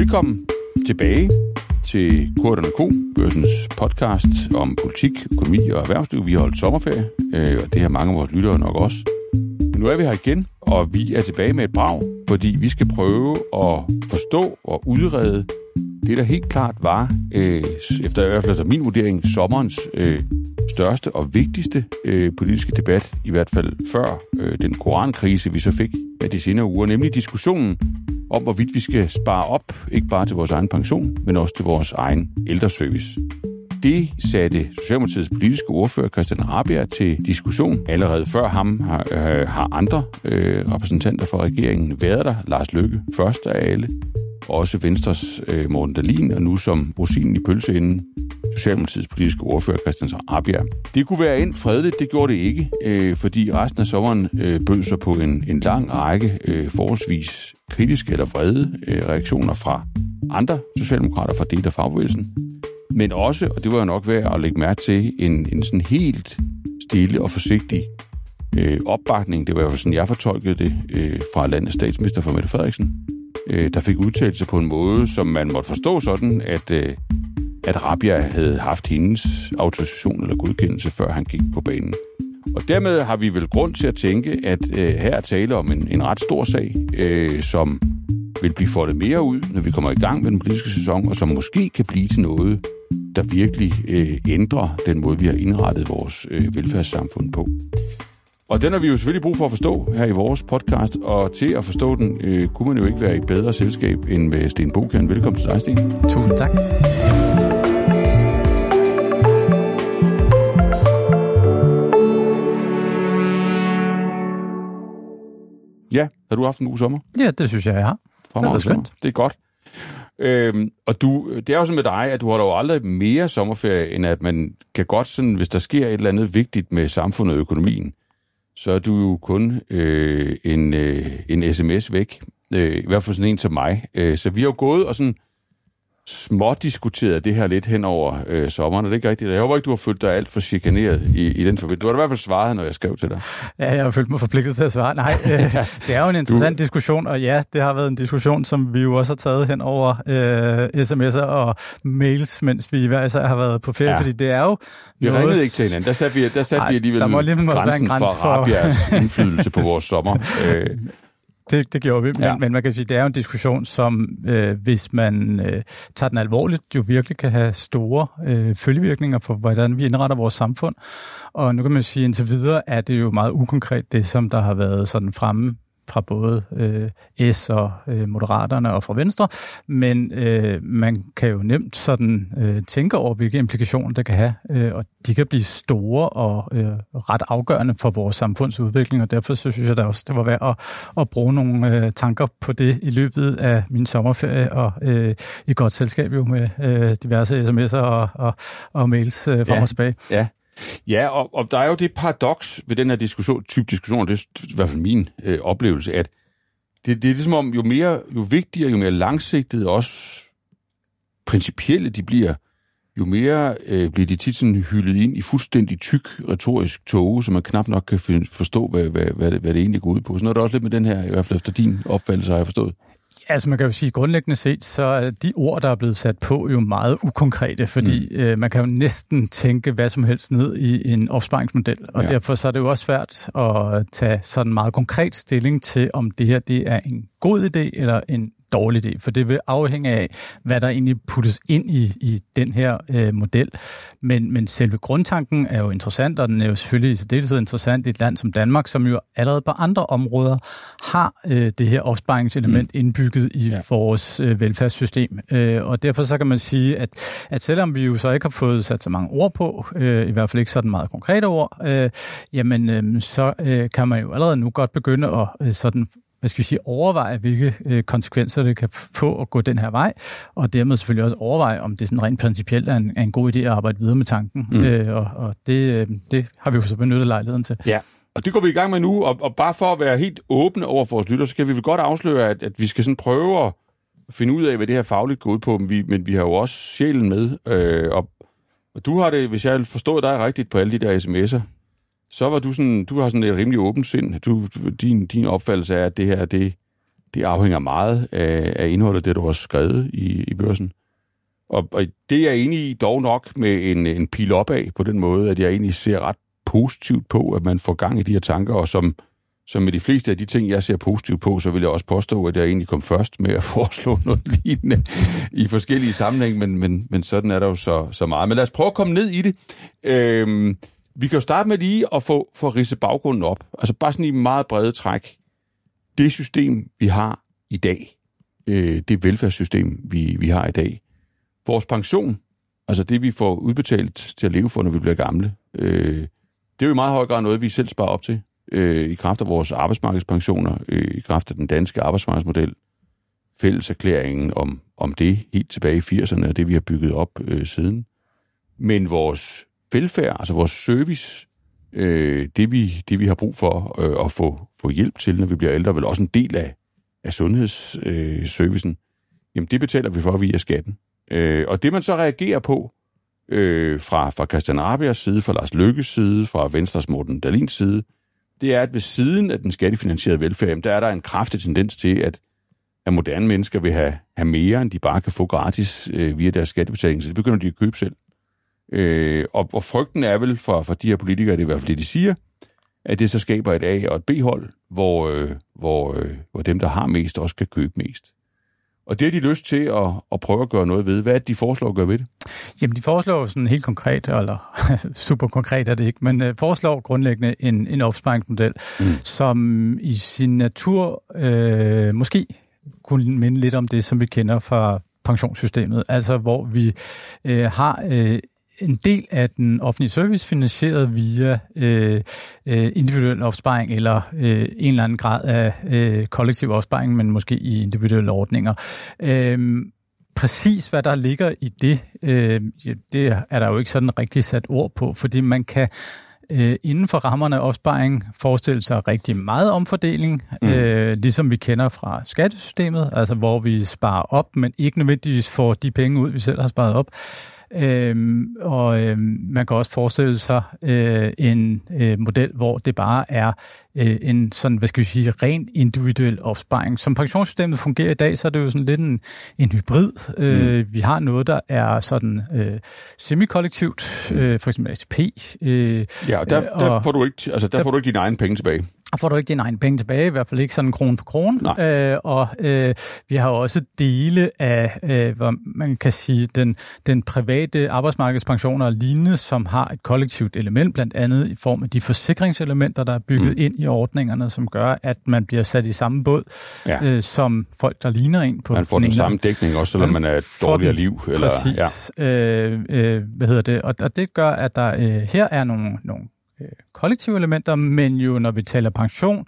Velkommen tilbage til Korten Co., børsens podcast om politik, økonomi og erhvervsliv. Vi har holdt sommerferie, øh, og det har mange af vores lyttere nok også. Men nu er vi her igen, og vi er tilbage med et brag, fordi vi skal prøve at forstå og udrede det, der helt klart var, øh, efter i hvert fald efter min vurdering, sommerens øh, største og vigtigste øh, politiske debat, i hvert fald før øh, den korankrise, vi så fik af de senere uger, nemlig diskussionen om, hvorvidt vi skal spare op, ikke bare til vores egen pension, men også til vores egen ældreservice. Det satte Socialdemokratiets politiske ordfører Christian Rabia til diskussion. Allerede før ham har, øh, har andre øh, repræsentanter for regeringen været der. Lars Løkke først af alle. Også Venstres øh, Morten Dalin, og nu som rosinen i pølseenden, Socialdemokratiets politiske ordfører Christian Rabia. Det kunne være ind fredeligt, det gjorde det ikke, øh, fordi resten af sommeren øh, bød sig på en, en lang række øh, forholdsvis kritiske eller vrede øh, reaktioner fra andre socialdemokrater fra det af fagbevægelsen, men også, og det var jo nok værd at lægge mærke til, en, en sådan helt stille og forsigtig øh, opbakning, det var jo sådan, jeg fortolkede det øh, fra landets statsminister for Mette Frederiksen, øh, der fik udtalt sig på en måde, som man måtte forstå sådan, at, øh, at Rabia havde haft hendes autorisation eller godkendelse, før han gik på banen. Og dermed har vi vel grund til at tænke, at øh, her er tale om en, en ret stor sag, øh, som vil blive foldet mere ud, når vi kommer i gang med den politiske sæson, og som måske kan blive til noget, der virkelig øh, ændrer den måde, vi har indrettet vores øh, velfærdssamfund på. Og den har vi jo selvfølgelig brug for at forstå her i vores podcast, og til at forstå den, øh, kunne man jo ikke være i bedre selskab end med Sten Bokern. Velkommen til dig, Sten. Tusind tak. Ja, har du haft en god sommer? Ja, det synes jeg, jeg har. Det er skønt. Det er godt. Øhm, og du, det er jo sådan med dig, at du holder jo aldrig mere sommerferie, end at man kan godt sådan, hvis der sker et eller andet vigtigt med samfundet og økonomien, så er du jo kun øh, en, øh, en sms væk. Øh, I hvert fald sådan en til mig. Øh, så vi har jo gået og sådan smådiskuteret det her lidt hen over øh, sommeren, og det er ikke rigtigt. Jeg håber ikke, du har følt dig alt for chikaneret i, i den forbindelse. Du har i hvert fald svaret, når jeg skrev til dig. Ja, jeg har følt mig forpligtet til at svare. Nej, øh, det er jo en interessant du... diskussion, og ja, det har været en diskussion, som vi jo også har taget hen over øh, sms'er og mails, mens vi hver især har været på ferie, ja. fordi det er jo... Vi noget... ringede ikke til hinanden. Der satte vi, der satte Ej, vi alligevel der må grænsen, grænsen for, for Rabias indflydelse på vores sommer. Øh, det, det gjorde vi, men, ja. men man kan sige, det er jo en diskussion, som øh, hvis man øh, tager den alvorligt, jo virkelig kan have store øh, følgevirkninger for, hvordan vi indretter vores samfund. Og nu kan man sige, indtil videre er det jo meget ukonkret, det som der har været sådan fremme fra både øh, S og øh, Moderaterne og fra Venstre, men øh, man kan jo nemt sådan øh, tænke over, hvilke implikationer det kan have, øh, og de kan blive store og øh, ret afgørende for vores samfundsudvikling, og derfor så synes jeg da også, det var værd at, at bruge nogle øh, tanker på det i løbet af min sommerferie, og øh, i godt selskab jo med øh, diverse sms'er og, og, og mails øh, frem ja, og tilbage. Ja, Ja, og, og der er jo det paradoks ved den her diskussion, type diskussion, det er i hvert fald min øh, oplevelse, at det, det er ligesom om, jo mere, jo vigtigere, jo mere langsigtet, også principielle de bliver, jo mere øh, bliver de tit sådan hyldet ind i fuldstændig tyk retorisk tåge, så man knap nok kan forstå, hvad, hvad, hvad, det, hvad det egentlig går ud på. Så er det også lidt med den her, i hvert fald efter din opfattelse, har jeg forstået. Altså man kan jo sige, grundlæggende set, så er de ord, der er blevet sat på, jo meget ukonkrete, fordi mm. øh, man kan jo næsten tænke hvad som helst ned i en opsparingsmodel, og ja. derfor så er det jo også svært at tage sådan meget konkret stilling til, om det her det er en god idé eller en dårlig idé, for det vil afhænge af, hvad der egentlig puttes ind i, i den her øh, model. Men, men selve grundtanken er jo interessant, og den er jo selvfølgelig i særdeleshed interessant i et land som Danmark, som jo allerede på andre områder har øh, det her opsparingselement mm. indbygget i ja. vores øh, velfærdssystem. Øh, og derfor så kan man sige, at, at selvom vi jo så ikke har fået sat så mange ord på, øh, i hvert fald ikke sådan meget konkrete ord, øh, jamen øh, så øh, kan man jo allerede nu godt begynde at øh, sådan hvad skal vi sige, overveje, hvilke øh, konsekvenser det kan få at gå den her vej, og dermed selvfølgelig også overveje, om det sådan rent principielt er en, er en god idé at arbejde videre med tanken. Mm. Øh, og og det, øh, det har vi jo så benyttet lejligheden til. Ja, og det går vi i gang med nu, og, og bare for at være helt åbne over for vores lytter, så kan vi vel godt afsløre, at, at vi skal sådan prøve at finde ud af, hvad det her fagligt går ud på, men vi, men vi har jo også sjælen med, øh, og, og du har det, hvis jeg forstår dig rigtigt på alle de der sms'er, så var du sådan, du har sådan et rimelig åbent sind. Du, din, din opfattelse er, at det her, det, det afhænger meget af, af indholdet, det du har skrevet i, i børsen. Og, og det er jeg enig i dog nok med en, en pil opad på den måde, at jeg egentlig ser ret positivt på, at man får gang i de her tanker, og som, som med de fleste af de ting, jeg ser positivt på, så vil jeg også påstå, at jeg egentlig kom først med at foreslå noget lignende i forskellige sammenhæng, men, men, men sådan er der jo så, så meget. Men lad os prøve at komme ned i det. Øhm, vi kan jo starte med lige at få, få ridse baggrunden op. Altså bare sådan i meget brede træk. Det system, vi har i dag, øh, det velfærdssystem, vi, vi har i dag, vores pension, altså det, vi får udbetalt til at leve for, når vi bliver gamle, øh, det er jo i meget høj grad noget, vi selv sparer op til øh, i kraft af vores arbejdsmarkedspensioner, øh, i kraft af den danske arbejdsmarkedsmodel, fælleserklæringen om, om det helt tilbage i 80'erne, og det vi har bygget op øh, siden. Men vores velfærd, altså vores service, øh, det, vi, det vi har brug for øh, at få, få hjælp til, når vi bliver ældre, vel også en del af, af sundhedsservicen, øh, jamen det betaler vi for via skatten. Øh, og det man så reagerer på øh, fra, fra Christian Rabias side, fra Lars Lykkes side, fra Venstres Morten Dalins side, det er, at ved siden af den skattefinansierede velfærd, jamen, der er der en kraftig tendens til, at, at moderne mennesker vil have, have mere, end de bare kan få gratis øh, via deres skattebetaling, så det begynder de at købe selv. Øh, og, og frygten er vel for, for de her politikere, det er i hvert fald det, de siger, at det så skaber et A- og et B-hold, hvor, øh, hvor, øh, hvor dem, der har mest, også kan købe mest. Og det har de lyst til at, at prøve at gøre noget ved. Hvad er det, de foreslår at gøre ved det? Jamen, de foreslår sådan helt konkret, eller super konkret er det ikke, men uh, foreslår grundlæggende en, en opsparingsmodel, mm. som i sin natur uh, måske kunne minde lidt om det, som vi kender fra pensionssystemet, altså hvor vi uh, har uh, en del af den offentlige service finansieret via øh, øh, individuel opsparing eller øh, en eller anden grad af øh, kollektiv opsparing, men måske i individuelle ordninger. Øh, præcis hvad der ligger i det, øh, det er der jo ikke sådan rigtig sat ord på, fordi man kan øh, inden for rammerne af opsparing forestille sig rigtig meget omfordeling, mm. øh, ligesom vi kender fra skattesystemet, altså hvor vi sparer op, men ikke nødvendigvis får de penge ud, vi selv har sparet op. Øhm, og øhm, man kan også forestille sig øh, en øh, model, hvor det bare er øh, en sådan, hvad skal vi sige, ren individuel opsparing. Som pensionssystemet fungerer i dag, så er det jo sådan lidt en, en hybrid. Øh, mm. Vi har noget, der er sådan øh, semikollektivt, øh, for eksempel ATP. Øh, ja, og der, der, og, får du ikke, altså, der, der får du ikke dine egne penge tilbage får du ikke dine egne penge tilbage, i hvert fald ikke sådan krone på krone. Øh, og øh, vi har også dele af, øh, hvad man kan sige, den, den private arbejdsmarkedspensioner og lignende, som har et kollektivt element, blandt andet i form af de forsikringselementer, der er bygget mm. ind i ordningerne, som gør, at man bliver sat i samme båd ja. øh, som folk, der ligner en på Man får den, den samme dækning, også selvom man, man er et dårligere liv. Eller, præcis. Ja. Øh, øh, hvad hedder det? Og, og det gør, at der øh, her er nogle, nogle Øh, kollektive elementer, men jo når vi taler pension,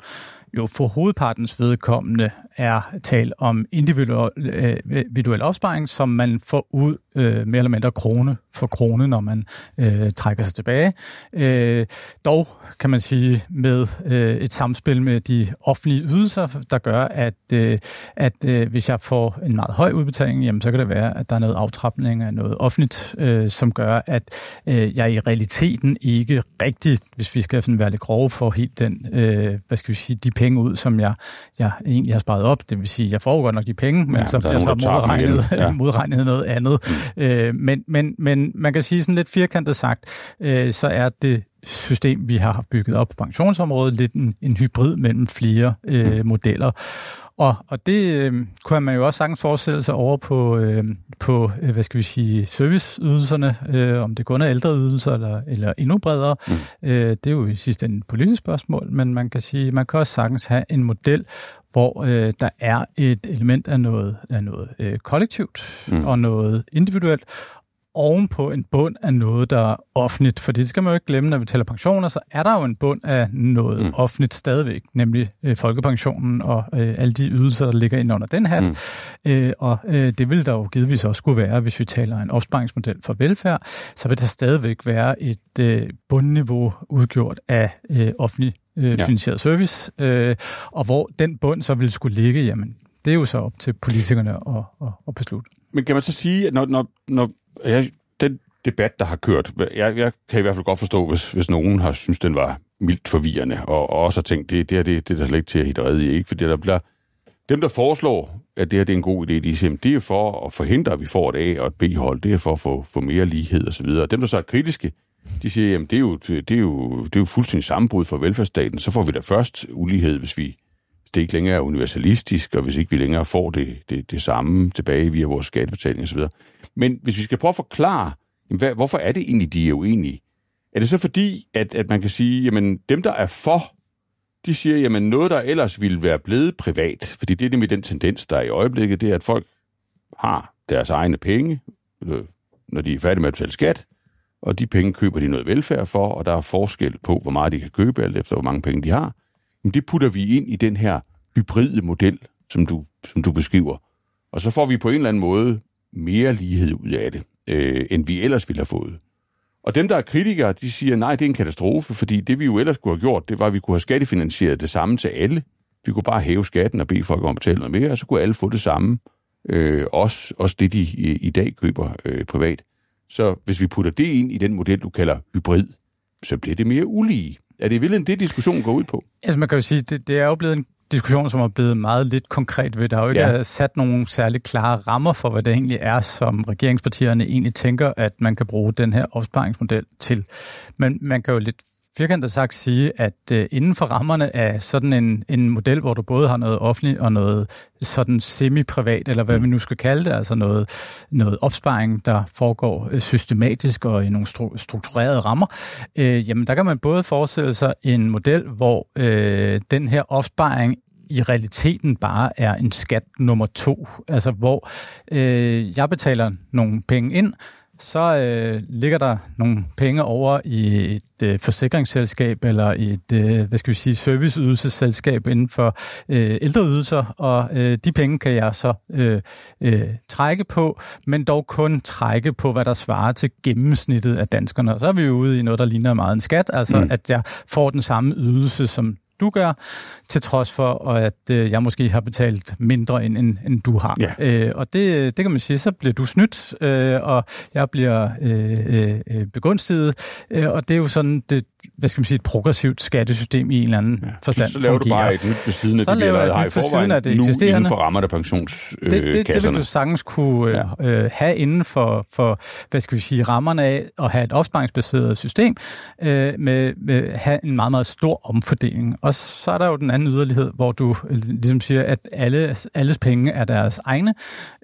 jo for hovedpartens vedkommende er tal om individuel, øh, individuel opsparing, som man får ud øh, mere eller mindre krone for krone, når man øh, trækker sig tilbage. Øh, dog kan man sige med øh, et samspil med de offentlige ydelser, der gør, at, øh, at øh, hvis jeg får en meget høj udbetaling, jamen, så kan det være, at der er noget aftrapning af noget offentligt, øh, som gør, at øh, jeg i realiteten ikke rigtigt, hvis vi skal sådan være lidt grove, får helt den, øh, hvad skal vi sige, de penge ud, som jeg, jeg egentlig har sparet op. Det vil sige, jeg får godt nok de penge, men ja, så bliver så modregnet, ja. modregnet noget andet. Øh, men, men, men man kan sige sådan lidt firkantet sagt, øh, så er det system, vi har bygget op på pensionsområdet, lidt en, en hybrid mellem flere øh, mm. modeller. Og, og det øh, kunne man jo også sagtens forestille sig over på, øh, på øh, hvad skal vi sige, serviceydelserne, øh, om det kun er ældreydelser eller, eller endnu bredere. Mm. Øh, det er jo i sidste ende et politisk spørgsmål, men man kan sige, man kan også sagtens have en model, hvor øh, der er et element af noget, af noget øh, kollektivt mm. og noget individuelt, ovenpå en bund af noget, der er offentligt. For det skal man jo ikke glemme, når vi taler pensioner, så er der jo en bund af noget mm. offentligt stadigvæk, nemlig øh, folkepensionen og øh, alle de ydelser, der ligger ind under den hat. Mm. Øh, og øh, det vil der jo givetvis også skulle være, hvis vi taler en opsparingsmodel for velfærd, så vil der stadigvæk være et øh, bundniveau udgjort af øh, offentlig øh, finansieret ja. service, øh, og hvor den bund så vil skulle ligge, jamen det er jo så op til politikerne at, at, at beslutte. Men kan man så sige, at når, når, når jeg, den debat, der har kørt, jeg, jeg kan i hvert fald godt forstå, hvis, hvis nogen har synes den var mildt forvirrende, og, og også har tænkt, det, det her det, det der slet ikke til at hitte i, ikke? Fordi der bliver dem, der foreslår, at det her det er en god idé, de siger, det er for at forhindre, at vi får et A- og et B-hold. Det er for at få, få mere lighed osv. Dem, der så er kritiske, de siger, jamen det er jo, det er jo, det er jo fuldstændig sammenbrud for velfærdsstaten. Så får vi da først ulighed, hvis vi hvis det ikke længere er universalistisk, og hvis ikke vi længere får det, det, det samme tilbage via vores skattebetaling osv. Men hvis vi skal prøve at forklare, jamen, hvad, hvorfor er det egentlig, de er uenige? Er det så fordi, at, at man kan sige, jamen dem, der er for, de siger, jamen noget, der ellers ville være blevet privat, fordi det er nemlig den tendens, der er i øjeblikket, det er, at folk har deres egne penge, øh, når de er færdige med at betale skat, og de penge køber de noget velfærd for, og der er forskel på, hvor meget de kan købe, alt efter hvor mange penge de har. Jamen det putter vi ind i den her hybride model, som du, som du beskriver. Og så får vi på en eller anden måde mere lighed ud af det, øh, end vi ellers ville have fået. Og dem, der er kritikere, de siger, nej, det er en katastrofe, fordi det vi jo ellers kunne have gjort, det var, at vi kunne have skattefinansieret det samme til alle. Vi kunne bare hæve skatten og bede folk om at betale noget mere, og så kunne alle få det samme. Øh, også, også det, de i, i dag køber øh, privat. Så hvis vi putter det ind i den model, du kalder hybrid, så bliver det mere ulige. Er det vel det, diskussionen går ud på? Altså man kan jo sige, det, det er jo blevet en diskussion, som er blevet meget lidt konkret ved. Der har jo ikke ja. sat nogle særlig klare rammer for, hvad det egentlig er, som regeringspartierne egentlig tænker, at man kan bruge den her opsparingsmodel til. Men man kan jo lidt firkantet sagt sige, at øh, inden for rammerne af sådan en, en model, hvor du både har noget offentligt og noget sådan semi-privat, eller hvad vi nu skal kalde det, altså noget, noget opsparing, der foregår øh, systematisk og i nogle stru- strukturerede rammer, øh, jamen der kan man både forestille sig en model, hvor øh, den her opsparing i realiteten bare er en skat nummer to, altså hvor øh, jeg betaler nogle penge ind, så øh, ligger der nogle penge over i et øh, forsikringsselskab eller i et øh, hvad skal vi sige, serviceydelsesselskab inden for øh, ældreydelser, og øh, de penge kan jeg så øh, øh, trække på, men dog kun trække på, hvad der svarer til gennemsnittet af danskerne. Og så er vi jo ude i noget, der ligner meget en skat, altså mm. at jeg får den samme ydelse som du gør, til trods for, at øh, jeg måske har betalt mindre, end, end, end du har. Ja. Øh, og det, det kan man sige, så bliver du snydt, øh, og jeg bliver øh, øh, begunstiget, øh, og det er jo sådan, det, hvad skal man sige, et progressivt skattesystem i en eller anden ja. forstand Så laver fungerer. du bare et nyt ved siden af så det, vi allerede har i forvejen, af det nu inden for rammerne af pensionskasserne. Det, det, det vil du sagtens kunne ja. øh, have inden for, for, hvad skal vi sige, rammerne af at have et opsparingsbaseret system, øh, med, med have en meget, meget stor omfordeling. Og så er der jo den anden yderlighed, hvor du øh, ligesom siger, at alle, alles penge er deres egne,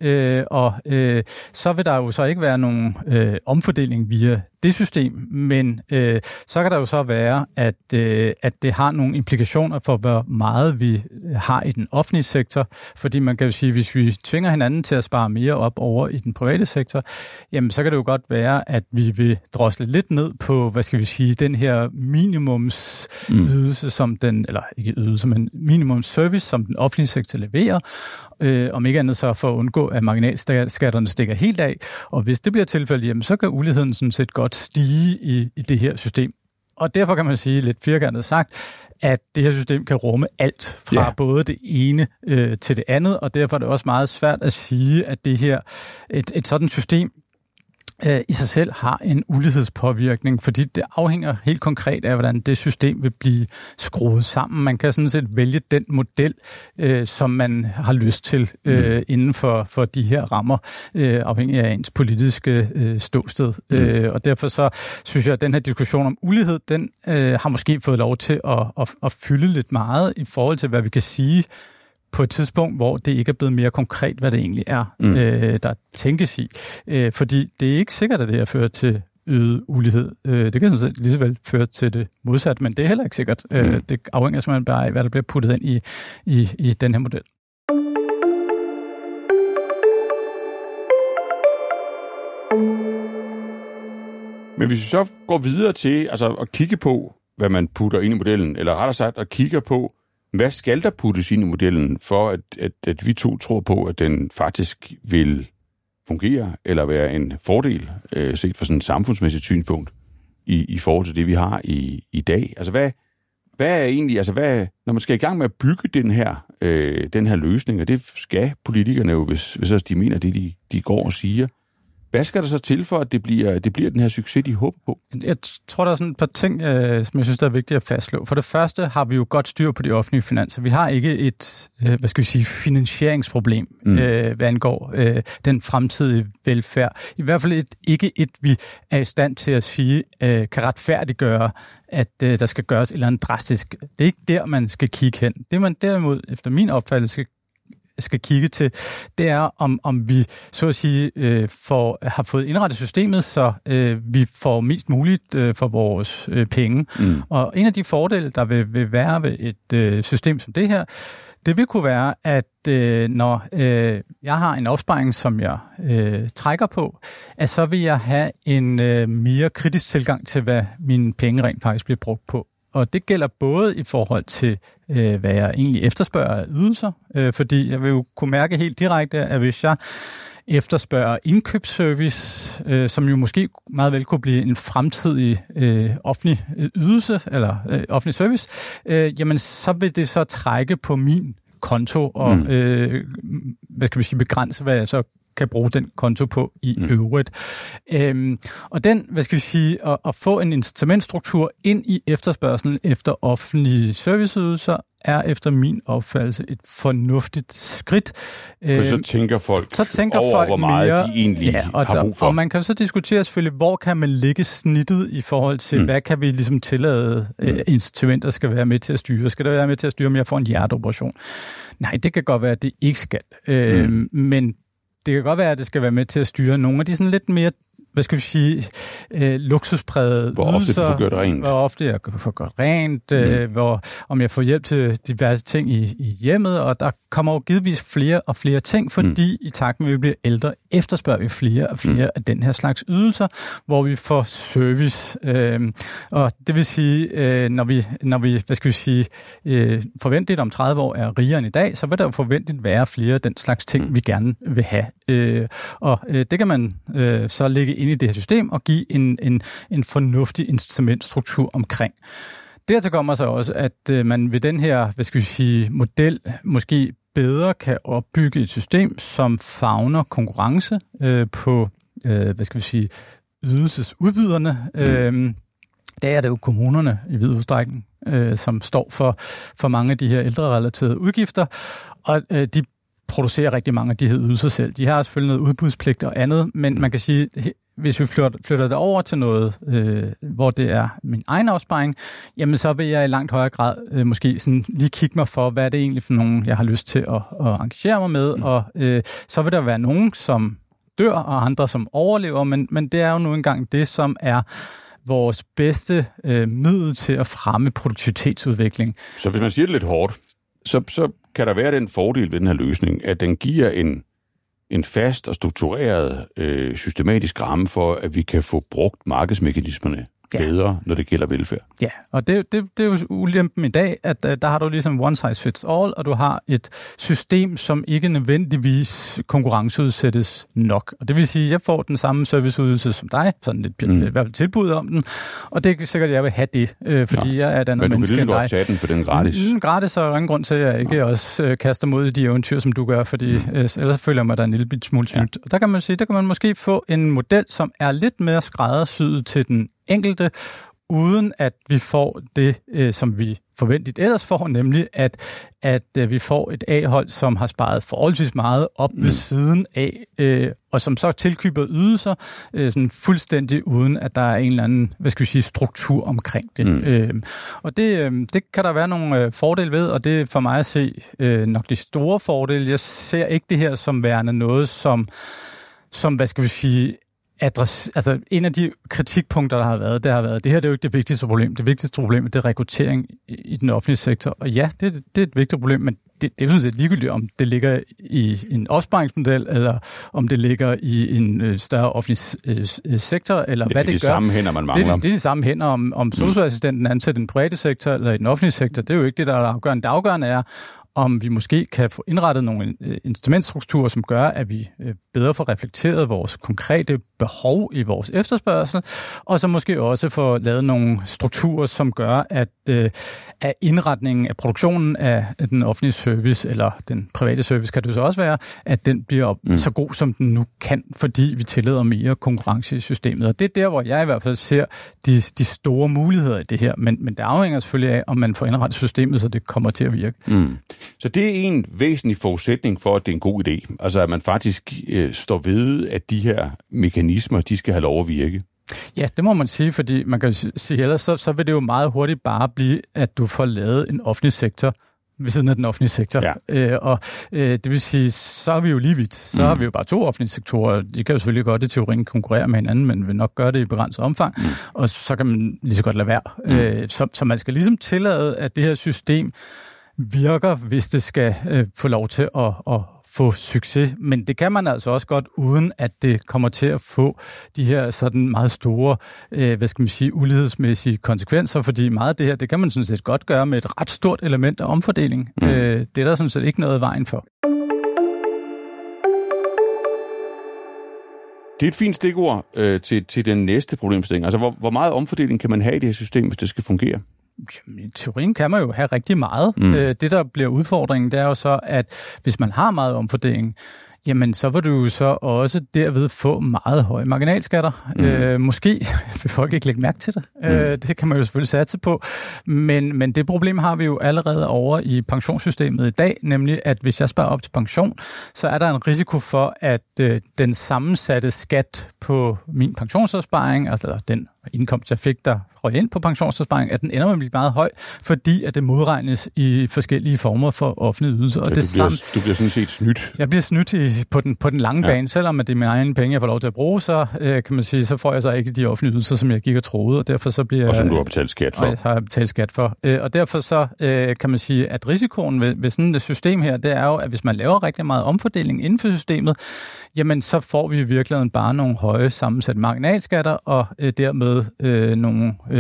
øh, og øh, så vil der jo så ikke være nogen øh, omfordeling via det system, men øh, så kan der jo så være, at, øh, at det har nogle implikationer for, hvor meget vi har i den offentlige sektor, fordi man kan jo sige, hvis vi tvinger hinanden til at spare mere op over i den private sektor, jamen så kan det jo godt være, at vi vil drosle lidt ned på, hvad skal vi sige, den her minimumsydelse, mm. som den, eller ikke ydelse, men minimumsservice, som den offentlige sektor leverer, øh, om ikke andet så for at undgå, at marginalskatterne stikker helt af. Og hvis det bliver tilfældet, jamen, så kan uligheden sådan set godt stige i, i det her system. Og derfor kan man sige lidt firkantet sagt, at det her system kan rumme alt fra ja. både det ene øh, til det andet, og derfor er det også meget svært at sige, at det her et, et sådan system øh, i sig selv har en ulighedspåvirkning, fordi det afhænger helt konkret af, hvordan det system vil blive skruet sammen. Man kan sådan set vælge den model, øh, som man har lyst til øh, mm. inden for, for de her rammer, øh, afhængig af ens politiske øh, ståsted. Mm. Øh, og derfor så synes jeg, at den her diskussion om ulighed, den øh, har måske fået lov til at, at, at fylde lidt meget i forhold til, hvad vi kan sige på et tidspunkt, hvor det ikke er blevet mere konkret, hvad det egentlig er, mm. øh, der tænkes i. Øh, fordi det er ikke sikkert, at det her fører til øget ulighed. Øh, det kan sådan set lige så vel føre til det modsatte, men det er heller ikke sikkert. Øh, mm. Øh, det afhænger simpelthen bare af, hvad der bliver puttet ind i, i, i den her model. Men hvis vi så går videre til altså, at kigge på, hvad man putter ind i modellen, eller rettere sagt at kigge på, hvad skal der puttes ind i modellen, for at, at, at vi to tror på, at den faktisk vil fungere, eller være en fordel, øh, set fra sådan et samfundsmæssigt synspunkt, i, i forhold til det, vi har i, i dag? Altså, hvad, hvad er egentlig, altså hvad, når man skal i gang med at bygge den her, øh, den her løsning, og det skal politikerne jo, hvis, hvis de mener det, de, de går og siger, hvad skal der så til for, at det bliver, det bliver den her succes, de håber på? Jeg tror, der er sådan et par ting, øh, som jeg synes, der er vigtigt at fastslå. For det første har vi jo godt styr på de offentlige finanser. Vi har ikke et, øh, hvad skal vi sige, finansieringsproblem, mm. øh, hvad angår øh, den fremtidige velfærd. I hvert fald et, ikke et, vi er i stand til at sige, øh, kan retfærdiggøre, at øh, der skal gøres et eller andet drastisk. Det er ikke der, man skal kigge hen. Det man derimod, efter min opfattelse, skal kigge til, det er, om, om vi så at sige øh, får, har fået indrettet systemet, så øh, vi får mest muligt øh, for vores øh, penge. Mm. Og en af de fordele, der vil, vil være ved et øh, system som det her, det vil kunne være, at øh, når øh, jeg har en opsparing, som jeg øh, trækker på, at så vil jeg have en øh, mere kritisk tilgang til, hvad mine penge rent faktisk bliver brugt på. Og det gælder både i forhold til, øh, hvad jeg egentlig efterspørger af ydelser, øh, fordi jeg vil jo kunne mærke helt direkte, at hvis jeg efterspørger indkøbsservice, øh, som jo måske meget vel kunne blive en fremtidig øh, offentlig ydelse eller øh, offentlig service, øh, jamen så vil det så trække på min konto og mm. øh, hvad skal vi sige begrænse, hvad jeg så kan bruge den konto på i mm. øvrigt. Øhm, og den, hvad skal vi sige, at, at få en incitamentstruktur ind i efterspørgselen efter offentlige serviceydelser, er efter min opfattelse et fornuftigt skridt. For så øhm, tænker folk så tænker over, folk hvor meget mere, de egentlig ja, og har brug for. Og man kan så diskutere selvfølgelig, hvor kan man lægge snittet i forhold til, mm. hvad kan vi ligesom tillade mm. uh, incitamenter skal være med til at styre? Skal der være med til at styre, om jeg får en hjerteoperation? Nej, det kan godt være, at det ikke skal. Mm. Øh, men det kan godt være, at det skal være med til at styre nogle af de sådan lidt mere hvad skal vi sige, øh, luksuspræget Hvor ofte ydelser, du får gjort rent. Hvor ofte jeg får gjort rent, øh, mm. hvor, om jeg får hjælp til diverse ting i, i hjemmet, og der kommer jo givetvis flere og flere ting, fordi mm. i takt med, at vi bliver ældre, efterspørger vi flere og flere mm. af den her slags ydelser, hvor vi får service. Øh, og det vil sige, øh, når, vi, når vi, hvad skal vi sige, øh, forventeligt om 30 år er rigere end i dag, så vil der jo forventeligt være flere af den slags ting, mm. vi gerne vil have. Øh, og øh, det kan man øh, så lægge ind i det her system og give en, en, en fornuftig instrumentstruktur omkring. Dertil kommer så også, at øh, man ved den her, hvad skal vi sige, model måske bedre kan opbygge et system, som fagner konkurrence øh, på, øh, hvad skal vi sige, ydelsesudbyderne. Mm. Øh, der er det jo kommunerne i vid udstrækning, øh, som står for, for mange af de her ældrerelaterede udgifter, og øh, de producerer rigtig mange af de her ydelser selv. De har selvfølgelig noget udbudspligt og andet, men man kan sige, hvis vi flytter, det over til noget, øh, hvor det er min egen opsparing, jamen så vil jeg i langt højere grad øh, måske sådan lige kigge mig for, hvad er det egentlig for nogen, jeg har lyst til at, at engagere mig med, mm. og øh, så vil der være nogen, som dør, og andre, som overlever, men, men det er jo nu engang det, som er vores bedste øh, middel til at fremme produktivitetsudvikling. Så hvis man siger det lidt hårdt, så, så kan der være den fordel ved den her løsning, at den giver en en fast og struktureret øh, systematisk ramme for, at vi kan få brugt markedsmekanismerne ja. bedre, når det gælder velfærd. Ja, og det, det, det er jo ulempen i dag, at uh, der har du ligesom one size fits all, og du har et system, som ikke nødvendigvis konkurrenceudsættes nok. Og det vil sige, at jeg får den samme serviceudelse som dig, sådan lidt mm. i hvert fald tilbud om den, og det er sikkert, at jeg vil have det, øh, fordi Nå. jeg er et andet menneske end dig. Men du kan lige tage den, for den gratis. Mm, gratis, er der ingen grund til, at jeg ikke Nå. også øh, kaster mod de eventyr, som du gør, fordi mm. øh, ellers føler jeg mig, der er en lille smule sygt. Ja. Og der kan man sige, der kan man måske få en model, som er lidt mere skræddersyet til den enkelte, uden at vi får det, øh, som vi forventeligt ellers får, nemlig at, at øh, vi får et A-hold, som har sparet forholdsvis meget op mm. ved siden af, øh, og som så tilkøber ydelser øh, sådan fuldstændig uden, at der er en eller anden, hvad skal vi sige, struktur omkring det. Mm. Øh, og det, øh, det kan der være nogle øh, fordele ved, og det er for mig at se øh, nok de store fordele. Jeg ser ikke det her som værende noget, som som, hvad skal vi sige, adress, altså en af de kritikpunkter, der har været, det har været, det her det er jo ikke det vigtigste problem. Det vigtigste problem det er rekruttering i den offentlige sektor. Og ja, det, det er et vigtigt problem, men det, det er sådan set ligegyldigt, om det ligger i en opsparingsmodel, eller om det ligger i en øh, større offentlig øh, øh, sektor, eller det, hvad det, det gør. Det er de samme hænder, man mangler. Det, det er de samme hænder, om, om mm. socialassistenten ansætter i den private sektor, eller i den offentlige sektor. Det er jo ikke det, der er afgørende. Det afgørende er, om vi måske kan få indrettet nogle instrumentstrukturer, som gør, at vi bedre får reflekteret vores konkrete behov i vores efterspørgsel, og så måske også få lavet nogle strukturer, som gør, at, øh, at indretningen af produktionen af den offentlige service, eller den private service kan det så også være, at den bliver mm. så god, som den nu kan, fordi vi tillader mere konkurrence i systemet. Og det er der, hvor jeg i hvert fald ser de, de store muligheder i det her. Men, men det afhænger selvfølgelig af, om man får indrettet systemet, så det kommer til at virke. Mm. Så det er en væsentlig forudsætning for, at det er en god idé. Altså at man faktisk øh, står ved, at de her mekanismer, de skal have lov at virke. Ja, det må man sige, fordi man kan sige, ellers så, så vil det jo meget hurtigt bare blive, at du får lavet en offentlig sektor, ved siden af den offentlige sektor. Ja. Øh, og øh, det vil sige, så er vi jo lige vidt. Så mm. har vi jo bare to offentlige sektorer. De kan jo selvfølgelig godt i teorien konkurrere med hinanden, men vil nok gøre det i begrænset omfang. Mm. Og så kan man lige så godt lade være. Mm. Øh, så, så man skal ligesom tillade, at det her system virker, hvis det skal øh, få lov til at, at få succes, men det kan man altså også godt, uden at det kommer til at få de her sådan meget store, øh, hvad skal man sige, ulighedsmæssige konsekvenser, fordi meget af det her, det kan man sådan set godt gøre med et ret stort element af omfordeling. Mm. Øh, det er der sådan set ikke noget vejen for. Det er et fint stikord øh, til, til den næste problemstilling. Altså, hvor, hvor meget omfordeling kan man have i det her system, hvis det skal fungere? Jamen, I teorien kan man jo have rigtig meget. Mm. Øh, det, der bliver udfordringen, det er jo så, at hvis man har meget omfordeling, jamen så vil du så også derved få meget høje marginalskatter. Mm. Øh, måske vil folk ikke lægge mærke til det. Mm. Øh, det kan man jo selvfølgelig satse på. Men, men det problem har vi jo allerede over i pensionssystemet i dag, nemlig at hvis jeg sparer op til pension, så er der en risiko for, at øh, den sammensatte skat på min pensionsopsparing, altså den indkomst, jeg fik, der røg ind på pensionsopsparing, at den ender med at blive meget høj, fordi at det modregnes i forskellige former for offentlige ydelser. Og det du, bliver, samt, du bliver sådan set snydt. Jeg bliver snydt i, på, den, på den lange ja. bane, selvom at det er mine egne penge, jeg får lov til at bruge, så øh, kan man sige, så får jeg så ikke de offentlige ydelser, som jeg gik og troede, og derfor så bliver... Og som du har betalt skat for. Og har betalt skat for. Øh, og derfor så øh, kan man sige, at risikoen ved, ved sådan et system her, det er jo, at hvis man laver rigtig meget omfordeling inden for systemet, jamen så får vi i virkeligheden bare nogle høje sammensatte marginalskatter, og øh, dermed øh, nogle øh,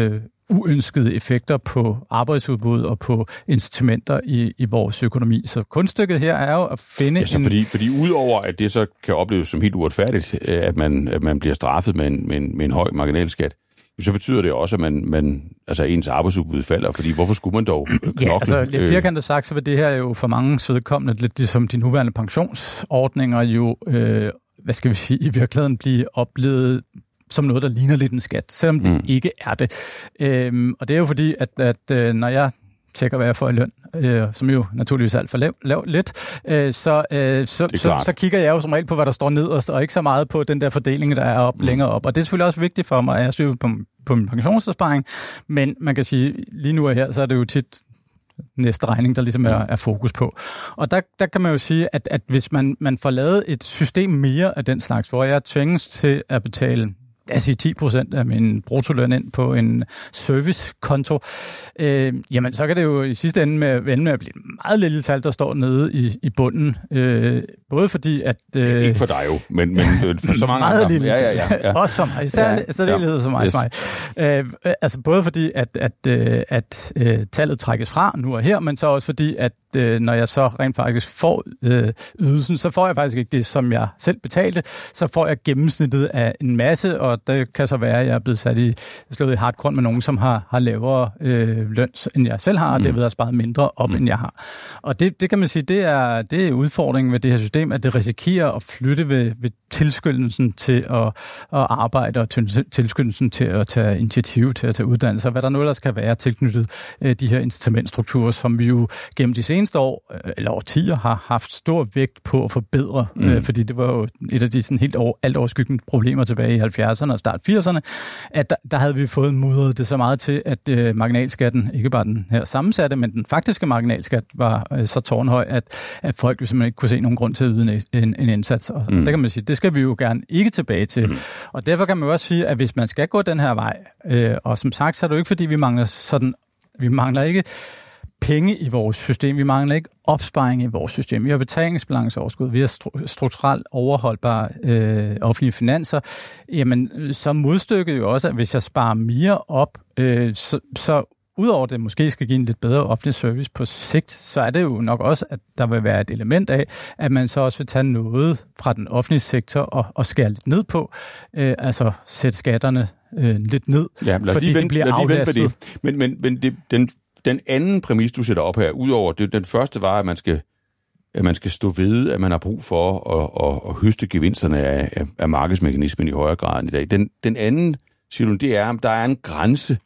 uønskede effekter på arbejdsudbud og på incitamenter i, i vores økonomi. Så kunststykket her er jo at finde... Ja, så fordi, en... fordi udover at det så kan opleves som helt uretfærdigt, øh, at man, at man bliver straffet med en, med en, med en høj marginalskat, så betyder det også, at man, man, altså ens arbejdsudbud falder, fordi hvorfor skulle man dog knokle? Ja, altså lidt øh, firkantet sagt, så vil det her jo for mange sødkommende, lidt ligesom de nuværende pensionsordninger jo, øh, hvad skal vi sige, i virkeligheden blive oplevet som noget, der ligner lidt en skat, selvom det mm. ikke er det. Øhm, og det er jo fordi, at, at øh, når jeg tjekker, hvad jeg får i løn, øh, som jo naturligvis er alt for lav, lav lidt, øh, så, øh, så, så, så kigger jeg jo som regel på, hvad der står nederst, og ikke så meget på den der fordeling, der er op mm. længere op. Og det er selvfølgelig også vigtigt for mig, at jeg styrer på, på min pensionsopsparing, men man kan sige, lige nu og her, så er det jo tit næste regning, der ligesom er, er fokus på. Og der, der kan man jo sige, at, at hvis man, man får lavet et system mere af den slags, hvor jeg tvinges til at betale lad os sige 10 procent af min brutoløn ind på en servicekonto, øh, jamen så kan det jo i sidste ende med, ende med at blive et meget lille tal, der står nede i, i bunden. Øh, både fordi, at... Øh, ja, ikke for dig jo, men, men for så mange meget andre. Lille ja, ja, ja, ja. Også for mig, især, ja, især ja. som mig. Yes. mig. Øh, altså både fordi, at, at, øh, at, at øh, tallet trækkes fra nu og her, men så også fordi, at øh, når jeg så rent faktisk får øh, ydelsen, så får jeg faktisk ikke det, som jeg selv betalte. Så får jeg gennemsnittet af en masse, og det kan så være, at jeg er blevet sat i, slået i hardcore med nogen, som har, har lavere øh, løn, end jeg selv har, og det mm. har sparet mindre op, mm. end jeg har. Og det, det kan man sige, det er, det er udfordringen ved det her system, at det risikerer at flytte ved, ved tilskyndelsen til at, at arbejde, og tilskyndelsen til at tage initiativ til at tage uddannelse, hvad der nu ellers kan være tilknyttet øh, de her incitamentstrukturer, som vi jo gennem de seneste år, øh, eller årtier, har haft stor vægt på at forbedre, mm. øh, fordi det var jo et af de sådan helt over, alt overskyggende problemer tilbage i 70'erne og start 80'erne, at der, der havde vi fået mudret det så meget til, at øh, marginalskatten, ikke bare den her sammensatte, men den faktiske marginalskat var øh, så tårnhøj, at, at folk simpelthen ikke kunne se nogen grund til at yde en, en, en indsats. Og mm. der kan man sige, det skal vi jo gerne ikke tilbage til. Mm. Og derfor kan man jo også sige, at hvis man skal gå den her vej, øh, og som sagt, så er det jo ikke, fordi vi mangler sådan, vi mangler ikke penge i vores system. Vi mangler ikke opsparing i vores system. Vi har betalingsbalanceoverskud. Vi har strukturelt overholdbare øh, offentlige finanser. Jamen, så modstykket jo også, at hvis jeg sparer mere op, øh, så, så udover det måske skal give en lidt bedre offentlig service på sigt, så er det jo nok også, at der vil være et element af, at man så også vil tage noget fra den offentlige sektor og, og skære lidt ned på, øh, altså sætte skatterne øh, lidt ned, Ja, fordi lige det vente- bliver vente aflastet. det. Men, men, men det, den, den anden præmis, du sætter op her, udover det, den første var, at man skal, at man skal stå ved, at man har brug for at, at, at høste gevinsterne af, af, af markedsmekanismen i højere grad end i dag. Den, den anden, siger du, det er, at der er en grænse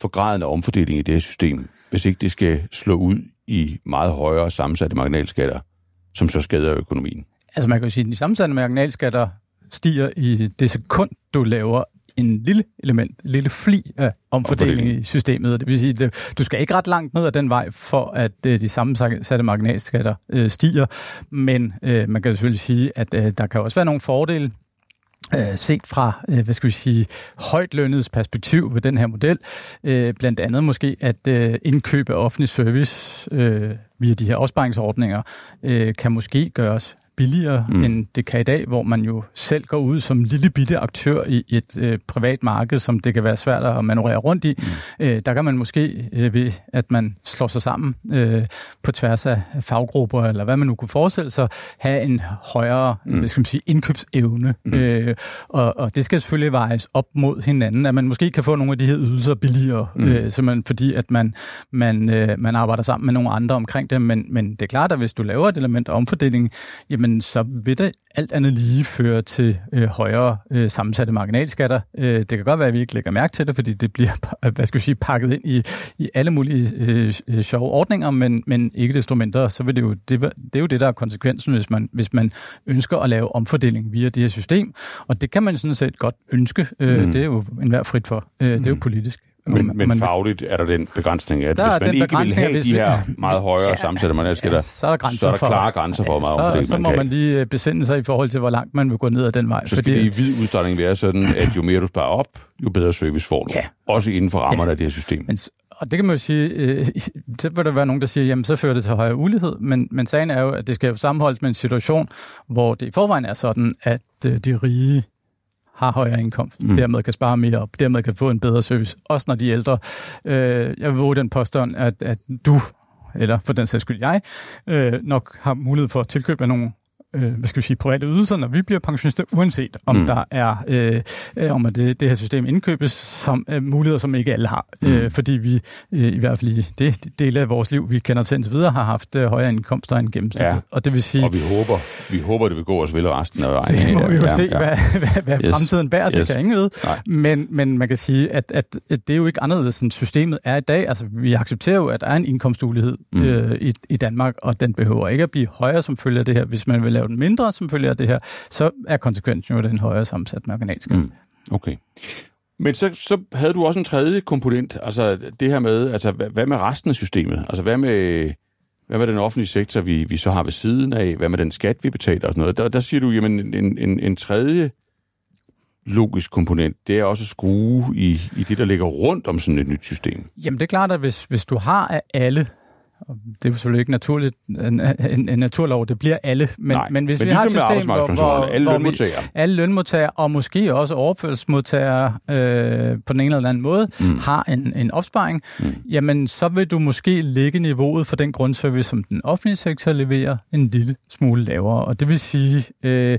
for graden af omfordeling i det her system, hvis ikke det skal slå ud i meget højere sammensatte marginalskatter, som så skader økonomien. Altså man kan jo sige, at de sammensatte marginalskatter stiger i det sekund, du laver en lille element, en lille fli af omfordeling i systemet. Og Det vil sige, at du skal ikke ret langt ned ad den vej, for at øh, de sammensatte marginalskatter øh, stiger. Men øh, man kan selvfølgelig sige, at der kan også være nogle fordele set fra, hvad skal vi sige, højt lønnedes perspektiv ved den her model. Blandt andet måske, at indkøb af offentlig service via de her opsparingsordninger kan måske gøres billigere, mm. end det kan i dag, hvor man jo selv går ud som lille bitte aktør i et øh, privat marked, som det kan være svært at manøvrere rundt i. Mm. Øh, der kan man måske øh, ved, at man slår sig sammen øh, på tværs af faggrupper, eller hvad man nu kunne forestille sig, have en højere mm. hvad skal man sige, indkøbsevne. Mm. Øh, og, og det skal selvfølgelig vejes op mod hinanden, at man måske kan få nogle af de her ydelser billigere, mm. øh, simpelthen fordi, at man, man, øh, man arbejder sammen med nogle andre omkring det. Men, men det er klart, at hvis du laver et element af omfordeling, jamen så vil det alt andet lige føre til øh, højere øh, sammensatte marginalskatter. Øh, det kan godt være, at vi ikke lægger mærke til det, fordi det bliver hvad skal vi sige, pakket ind i, i alle mulige øh, øh, sjove ordninger, men, men ikke desto mindre, så vil det jo, det, det er jo det, der er konsekvensen, hvis man, hvis man ønsker at lave omfordeling via det her system. Og det kan man sådan set godt ønske. Øh, Mm. Det er jo enhver frit for. Øh, Det er jo politisk. Men, man- men man- fagligt er der den begrænsning, at Der er hvis man ikke vil have de her meget højere ja, sammensatte marginalskatter, så er der grænser så er der for, klare grænser for, hvor meget så, omfordeling så man må kan. man lige øh, besinde sig i forhold til, hvor langt man vil gå ned ad den vej. så skal det i vid udstrækning være sådan, at jo mere du sparer op, jo bedre service får du. Ja. Også inden for rammerne af det her system. Men, og det kan man jo sige, øh, så vil der være nogen, der siger, jamen så fører det til højere ulighed, men, men sagen er jo, at det skal jo sammenholdes med en situation, hvor det i forvejen er sådan, at øh, de rige har højere indkomst, mm. dermed kan spare mere op, dermed kan få en bedre service, også når de er ældre. Øh, jeg vil våge den påstand, at, at du, eller for den sags skyld jeg, øh, nok har mulighed for at tilkøbe nogle øh, hvad skal vi sige, private ydelser, når vi bliver pensionister, uanset om Mm. der er, øh, øh, om at det, det her system indkøbes som øh, muligheder, som ikke alle har. Mm. Øh, fordi vi, øh, i hvert fald i det dele af vores liv, vi kender til indtil videre, har haft øh, højere indkomster end gennemsnittet. Ja. Og det vil sige, Og vi håber, vi håber, det vil gå os vel resten af vejen. det må vi jo Ja, se, ja. hvad, hvad, hvad Yes. fremtiden bærer, det Yes. kan ingen vide. Nej. Men, men man kan sige, at, at, at det er jo ikke anderledes, end systemet er i dag. Altså, vi accepterer jo, at der er en indkomstulighed Mm. mm. øh, i, i Danmark, og den behøver ikke at blive højere som følge af det her. Hvis man vil lave den mindre som følge af det her, så er konsekvensen jo den højere sammensat marginalskat. Mm. Okay. Men så, så havde du også en tredje komponent, altså det her med, altså hvad, hvad med resten af systemet? Altså hvad med, hvad med den offentlige sektor, vi, vi så har ved siden af? Hvad med den skat, vi betaler og sådan noget? Der, der siger du, jamen en, en, en tredje logisk komponent, det er også at skrue i, i det, der ligger rundt om sådan et nyt system. Jamen det er klart, at hvis, hvis du har af alle, det er selvfølgelig ikke naturligt, en, en, en naturlov, det bliver alle, men, Nej, men hvis men vi har et ligesom system, hvor, hvor, alle hvor vi, lønmodtagere. alle lønmodtagere, og måske også overførselsmodtagere øh, på den ene eller anden måde, Mm. har en, en opsparing, Mm. jamen så vil du måske lægge niveauet for den grundservice, som den offentlige sektor leverer, en lille smule lavere. Og det vil sige, øh,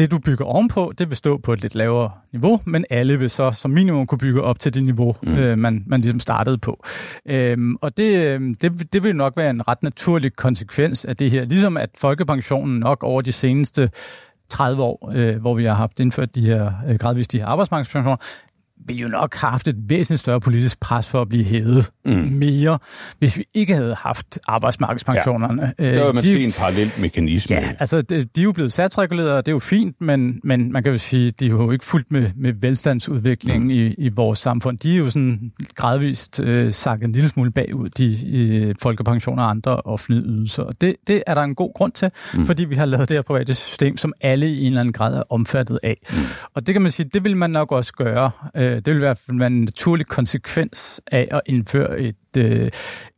det du bygger ovenpå, det vil stå på et lidt lavere niveau, men alle vil så som minimum kunne bygge op til det niveau, Mm. øh, man, man ligesom startede på. Øhm, og det, øh, det, det vil nok være en ret naturlig konsekvens af det her. Ligesom at folkepensionen nok over de seneste 30 år, øh, hvor vi har haft indført de her, øh, gradvist de her arbejdsmarkedspensioner, vi jo nok har haft et væsentligt større politisk pres for at blive hævet Mm. mere, hvis vi ikke havde haft arbejdsmarkedspensionerne. Ja. Der vil man se en parallel mekanisme. Ja, altså de, de er jo blevet satsreguleret, og det er jo fint, men, men man kan jo sige, de er jo ikke fuldt med, med velstandsudviklingen mm. i, i vores samfund. De er jo sådan gradvist øh, sakket en lille smule bagud, de øh, folkepensioner og andre offentlige ydelser. Og det, det er der en god grund til, mm. fordi vi har lavet det her private system, som alle i en eller anden grad er omfattet af. Mm. Og det kan man sige, det vil man nok også gøre, øh, Øh, det vil være en naturlig konsekvens af at indføre et øh,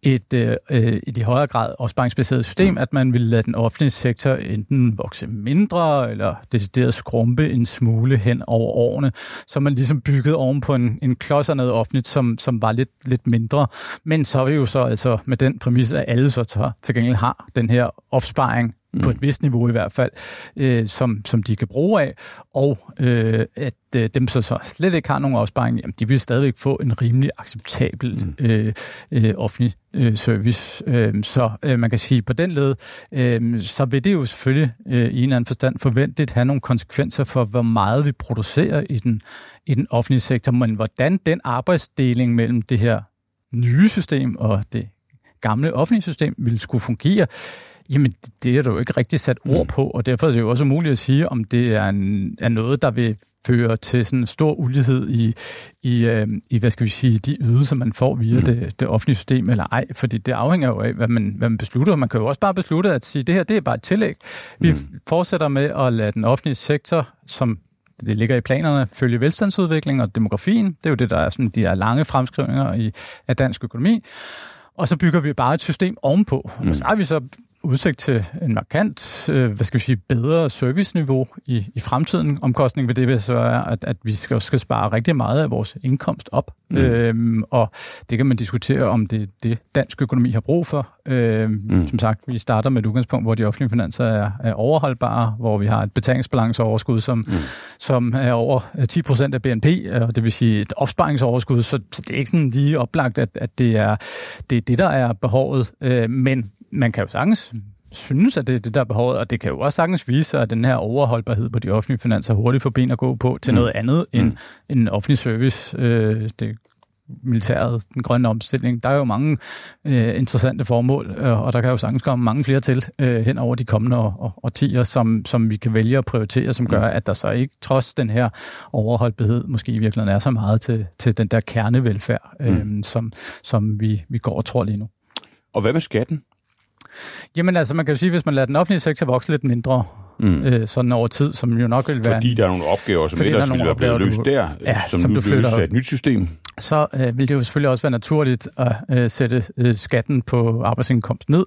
et, øh, øh, et i højere grad opsparingsbaseret system, at man vil lade den offentlige sektor enten vokse mindre eller decideret skrumpe en smule hen over årene, så man ligesom bygget oven på en, en klods af noget offentligt, som, som var lidt, lidt mindre. Men så er vi jo så altså med den præmis, at alle så tager, til gengæld har den her opsparing mm. på et vist niveau i hvert fald, øh, som, som de kan bruge af, og øh, at øh, dem, så, så slet ikke har nogen opsparing, jamen, de vil stadigvæk få en rimelig acceptabel mm. øh, øh, offentlig øh, service. Øh, så øh, man kan sige, på den led, øh, så vil det jo selvfølgelig øh, i en eller anden forstand forventeligt have nogle konsekvenser for, hvor meget vi producerer i den, i den offentlige sektor, men hvordan den arbejdsdeling mellem det her nye system og det gamle offentlige system ville skulle fungere, Jamen, det er der jo ikke rigtig sat ord mm. på, og derfor er det jo også muligt at sige, om det er, en, er noget, der vil føre til sådan stor ulighed i, i, øh, i, hvad skal vi sige, de ydelser, man får via mm. det, det offentlige system eller ej, fordi det afhænger jo af, hvad man, hvad man beslutter. Man kan jo også bare beslutte at sige, det her det er bare et tillæg. Vi mm. fortsætter med at lade den offentlige sektor, som det ligger i planerne, følge velstandsudvikling og demografien. Det er jo det, der er sådan de her lange fremskrivninger i, af dansk økonomi. Og så bygger vi bare et system ovenpå. Mm. Og så har vi så udsigt til en markant, øh, hvad skal vi sige, bedre serviceniveau i, i fremtiden. Omkostningen ved det vil så er, at, at vi skal, skal spare rigtig meget af vores indkomst op. Mm. Øhm, og det kan man diskutere, om det det dansk økonomi har brug for. Øhm, mm. Som sagt, vi starter med et udgangspunkt, hvor de offentlige finanser er, er overholdbare, hvor vi har et betalingsbalanceoverskud, som, mm. som er over 10 procent af BNP, og det vil sige et opsparingsoverskud, så, så det er ikke sådan lige oplagt, at, at det, er, det er det, der er behovet. Øh, men man kan jo sagtens synes, at det er det, der er behovet, og det kan jo også sagtens vise sig, at den her overholdbarhed på de offentlige finanser hurtigt får ben at gå på til mm. noget andet end mm. en offentlig service. Øh, det militæret, den grønne omstilling. Der er jo mange øh, interessante formål, øh, og der kan jo sagtens komme mange flere til øh, hen over de kommende årtier, som, som vi kan vælge at prioritere, som gør, mm. at der så ikke, trods den her overholdbarhed, måske i virkeligheden er så meget til, til den der kernevelfærd, øh, mm. som, som vi, vi går og tror lige nu. Og hvad med skatten? Jamen altså, man kan jo sige, hvis man lader den offentlige sektor vokse lidt mindre, mm. øh, sådan over tid, som jo nok vil være... Fordi der er nogle opgaver, som ellers ville være blevet løst der, ja, som, som nu bliver et nyt system. Så øh, vil det jo selvfølgelig også være naturligt at øh, sætte øh, skatten på arbejdsindkomst ned,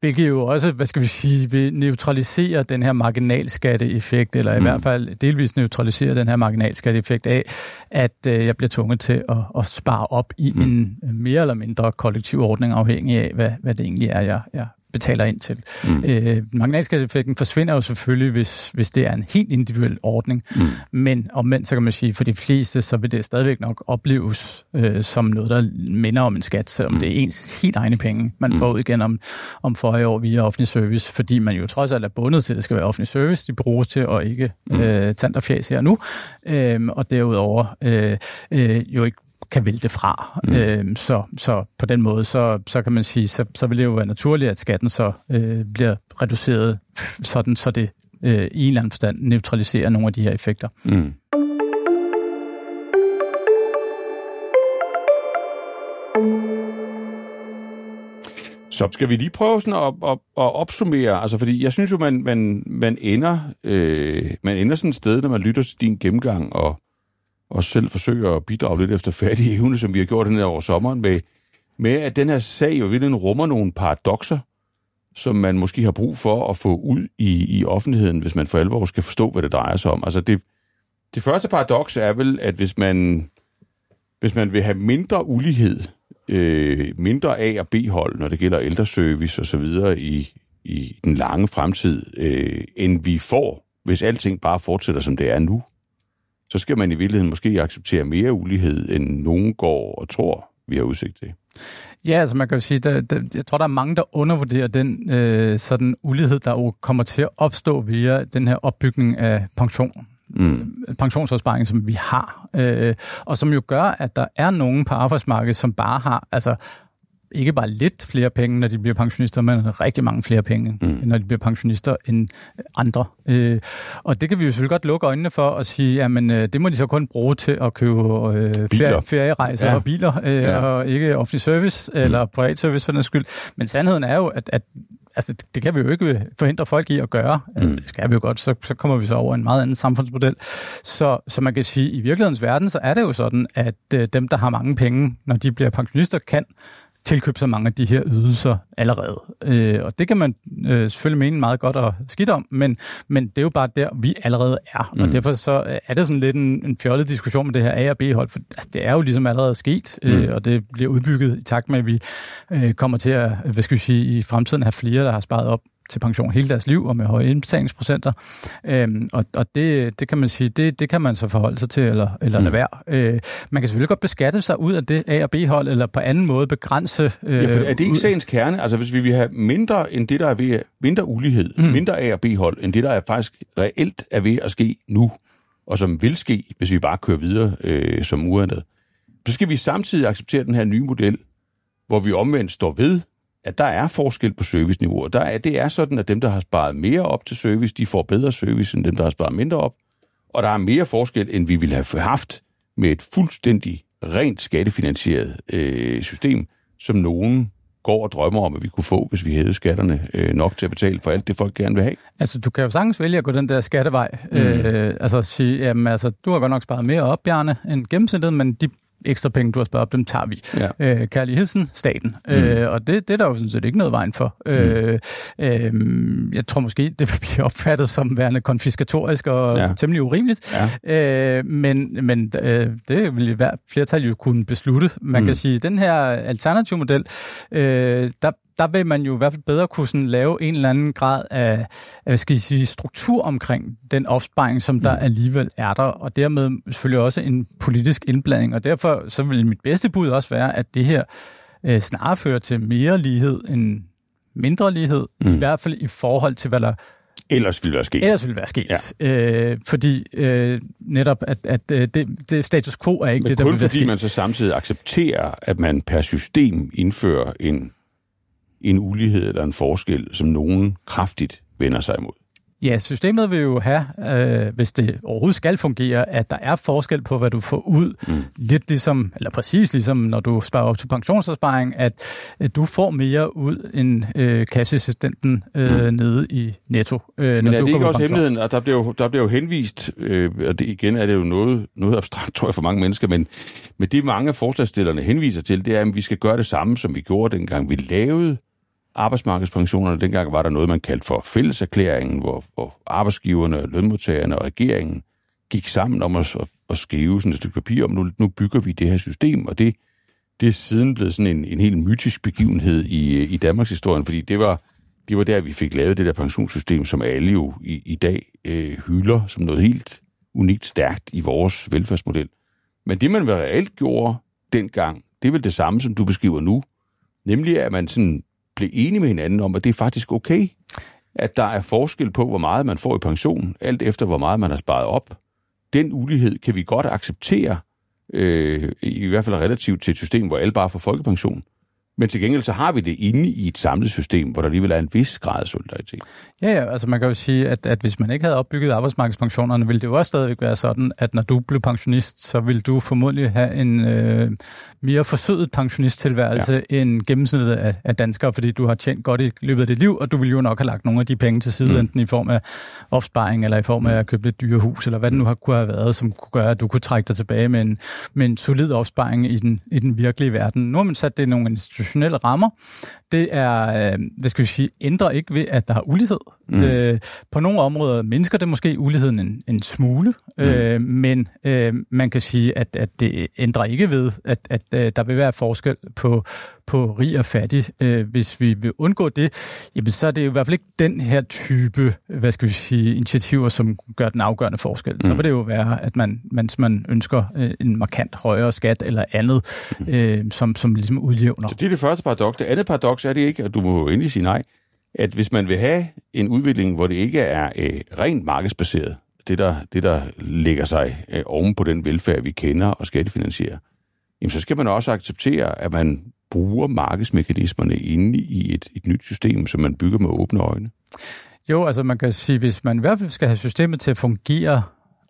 hvilket jo også, hvad skal vi sige, vil neutralisere den her marginalskatteeffekt, eller i mm. hvert fald delvis neutralisere den her marginalskatteeffekt af, at øh, jeg bliver tvunget til at, at spare op i mm. en mere eller mindre kollektiv ordning, afhængig af, hvad, hvad det egentlig er, jeg, jeg betaler ind til. Mm. Øh, marginalskatteeffekten forsvinder jo selvfølgelig, hvis, hvis det er en helt individuel ordning, mm. men omvendt så kan man sige, for de fleste, så vil det stadigvæk nok opleves øh, som noget, der minder om en skat, selvom mm. det er ens helt egne penge, man mm. får ud igen om, om for år via offentlig service, fordi man jo trods alt er bundet til, at det skal være offentlig service, de bruges til at ikke mm. øh, tand og fjæs her nu, øh, og derudover øh, øh, jo ikke kan vælge det fra. Mm. Øh, så, så på den måde, så, så kan man sige, så, så vil det jo være naturligt, at skatten så øh, bliver reduceret, sådan så det øh, i en eller anden forstand neutraliserer nogle af de her effekter. Mm. Så skal vi lige prøve sådan at, at, at opsummere, altså fordi jeg synes jo, man, man, man, ender, øh, man ender sådan et sted, når man lytter til din gennemgang, og og selv forsøger at bidrage lidt efter fattige evne, som vi har gjort den her over sommeren, med, med at den her sag jo virkelig rummer nogle paradoxer, som man måske har brug for at få ud i, i offentligheden, hvis man for alvor skal forstå, hvad det drejer sig om. Altså det, det første paradoks er vel, at hvis man, hvis man vil have mindre ulighed, øh, mindre A- og B-hold, når det gælder ældreservice osv. i, i den lange fremtid, øh, end vi får, hvis alting bare fortsætter, som det er nu, så skal man i virkeligheden måske acceptere mere ulighed, end nogen går og tror, vi har udsigt til. Ja, altså man kan jo sige, der, der, jeg tror, der er mange, der undervurderer den øh, sådan ulighed, der jo kommer til at opstå via den her opbygning af pension. Mm. pensionsopsparing, som vi har, øh, og som jo gør, at der er nogen på arbejdsmarkedet, som bare har altså ikke bare lidt flere penge, når de bliver pensionister, men rigtig mange flere penge, mm. når de bliver pensionister end andre. Øh, og det kan vi jo selvfølgelig godt lukke øjnene for og sige, jamen øh, det må de så kun bruge til at købe øh, ferie, ferierejser ja. og biler, øh, ja. og ikke offentlig service mm. eller privat service for den skyld. Men sandheden er jo, at, at altså, det, det kan vi jo ikke forhindre folk i at gøre. Mm. Det skal vi jo godt, så, så kommer vi så over en meget anden samfundsmodel. Så, så man kan sige, at i virkelighedens verden, så er det jo sådan, at øh, dem, der har mange penge, når de bliver pensionister, kan tilkøbe så mange af de her ydelser allerede. Øh, og det kan man øh, selvfølgelig mene meget godt og skidt om, men, men det er jo bare der, vi allerede er. Mm. Og derfor så er det sådan lidt en, en fjollet diskussion med det her A- og B-hold, for altså, det er jo ligesom allerede sket, øh, mm. og det bliver udbygget i takt med, at vi øh, kommer til at, hvad skal vi sige, i fremtiden have flere, der har sparet op til pension hele deres liv og med høje indbetalingsprocenter. Øhm, og og det, det kan man sige, det, det kan man så forholde sig til eller, eller mm. lade være. Øh, man kan selvfølgelig godt beskatte sig ud af det A- og B-hold, eller på anden måde begrænse... Øh, ja, for er det ikke sagens kerne? Altså hvis vi vil have mindre end det, der er ved, mindre ulighed, mm. mindre A- og B-hold, end det, der er faktisk reelt er ved at ske nu, og som vil ske, hvis vi bare kører videre øh, som uændret, så skal vi samtidig acceptere den her nye model, hvor vi omvendt står ved, at der er forskel på serviceniveauer. Der er, det er sådan, at dem, der har sparet mere op til service, de får bedre service end dem, der har sparet mindre op. Og der er mere forskel, end vi ville have haft med et fuldstændig rent skattefinansieret øh, system, som nogen går og drømmer om, at vi kunne få, hvis vi havde skatterne øh, nok til at betale for alt det, folk gerne vil have. Altså, du kan jo sagtens vælge at gå den der skattevej. Mm. Øh, altså, sige, jamen, altså, du har godt nok sparet mere op, Bjarne, end gennemsnittet, men de ekstra penge, du har sparet op, dem tager vi. Ja. Øh, kærligheden, staten. Mm. Øh, og det, det er der jo sådan set ikke noget vejen for. Mm. Øh, øh, jeg tror måske, det vil blive opfattet som værende konfiskatorisk og ja. temmelig urimeligt. Ja. Øh, men men øh, det vil i hvert flertal jo kunne beslutte. Man mm. kan sige, at den her alternative model, øh, der, der vil man jo i hvert fald bedre kunne sådan lave en eller anden grad af, af skal jeg sige, struktur omkring den opsparing, som der mm. alligevel er der, og dermed selvfølgelig også en politisk indblanding. Og derfor så vil mit bedste bud også være, at det her øh, snarere fører til mere lighed end mindre lighed, mm. i hvert fald i forhold til, hvad der Ellers ville være sket. Ellers ville være sket. Ja. Øh, fordi øh, netop, at, at øh, det, det status quo er ikke Men det, der vil være fordi man så samtidig accepterer, at man per system indfører en en ulighed eller en forskel, som nogen kraftigt vender sig imod. Ja, systemet vil jo have, øh, hvis det overhovedet skal fungere, at der er forskel på, hvad du får ud. Mm. Lidt ligesom, eller præcis ligesom, når du sparer op til pensionsopsparing, at, at du får mere ud end øh, kasseassistenten øh, mm. nede i netto. Øh, Men er det ikke også hemmeligheden, og der bliver jo, der bliver jo henvist, øh, og det, igen er det jo noget, noget abstrakt, tror jeg, for mange mennesker, men med det mange forslagsstillerne henviser til, det er, at vi skal gøre det samme, som vi gjorde dengang vi lavede arbejdsmarkedspensionerne. Dengang var der noget, man kaldte for fælleserklæringen, hvor, hvor arbejdsgiverne, lønmodtagerne og regeringen gik sammen om at, at, skrive sådan et stykke papir om, nu, nu bygger vi det her system, og det, det er siden blevet sådan en, en helt mytisk begivenhed i, i Danmarks historien, fordi det var, det var der, vi fik lavet det der pensionssystem, som alle jo i, i dag øh, hylder som noget helt unikt stærkt i vores velfærdsmodel. Men det, man reelt gjorde dengang, det er vel det samme, som du beskriver nu, nemlig at man sådan blev enige med hinanden om, at det er faktisk okay, at der er forskel på, hvor meget man får i pension, alt efter hvor meget man har sparet op. Den ulighed kan vi godt acceptere, øh, i hvert fald relativt til et system, hvor alle bare får folkepension. Men til gengæld så har vi det inde i et samlet system, hvor der alligevel er en vis grad af solidaritet. Ja, ja, altså man kan jo sige, at, at hvis man ikke havde opbygget arbejdsmarkedspensionerne, ville det jo også stadigvæk være sådan, at når du blev pensionist, så ville du formodentlig have en øh, mere forsøget pensionisttilværelse ja. end gennemsnittet af, af danskere, fordi du har tjent godt i løbet af dit liv, og du ville jo nok have lagt nogle af de penge til side, mm. enten i form af opsparing, eller i form af at købe et dyre hus, eller hvad det nu har kunne have været, som kunne gøre, at du kunne trække dig tilbage med en, med en solid opsparing i den, i den virkelige verden. Nu har man sat det i nogle institutionelle rammer. Det er, øh, hvad skal vi sige, ændrer ikke ved, at der er ulighed. Mm. Øh, på nogle områder mindsker det måske uligheden en, en smule, mm. øh, men øh, man kan sige, at, at det ændrer ikke ved, at, at, øh, der vil være forskel på, på rig og fattig. Øh, hvis vi vil undgå det, jamen, så er det jo i hvert fald ikke den her type, hvad skal vi sige, initiativer, som gør den afgørende forskel. Mm. Så vil det jo være, at man, mens man ønsker øh, en markant højere skat eller andet, mm. øh, som, som ligesom udjævner. Så det er det første paradoks. Det andet paradoks er det ikke, og du må jo endelig sige nej, at hvis man vil have en udvikling, hvor det ikke er øh, rent markedsbaseret, det der, det der ligger sig øh, oven på den velfærd, vi kender og skattefinansierer, jamen så skal man også acceptere, at man bruger markedsmekanismerne inde i et, et nyt system, som man bygger med åbne øjne. Jo, altså man kan sige, hvis man i hvert fald skal have systemet til at fungere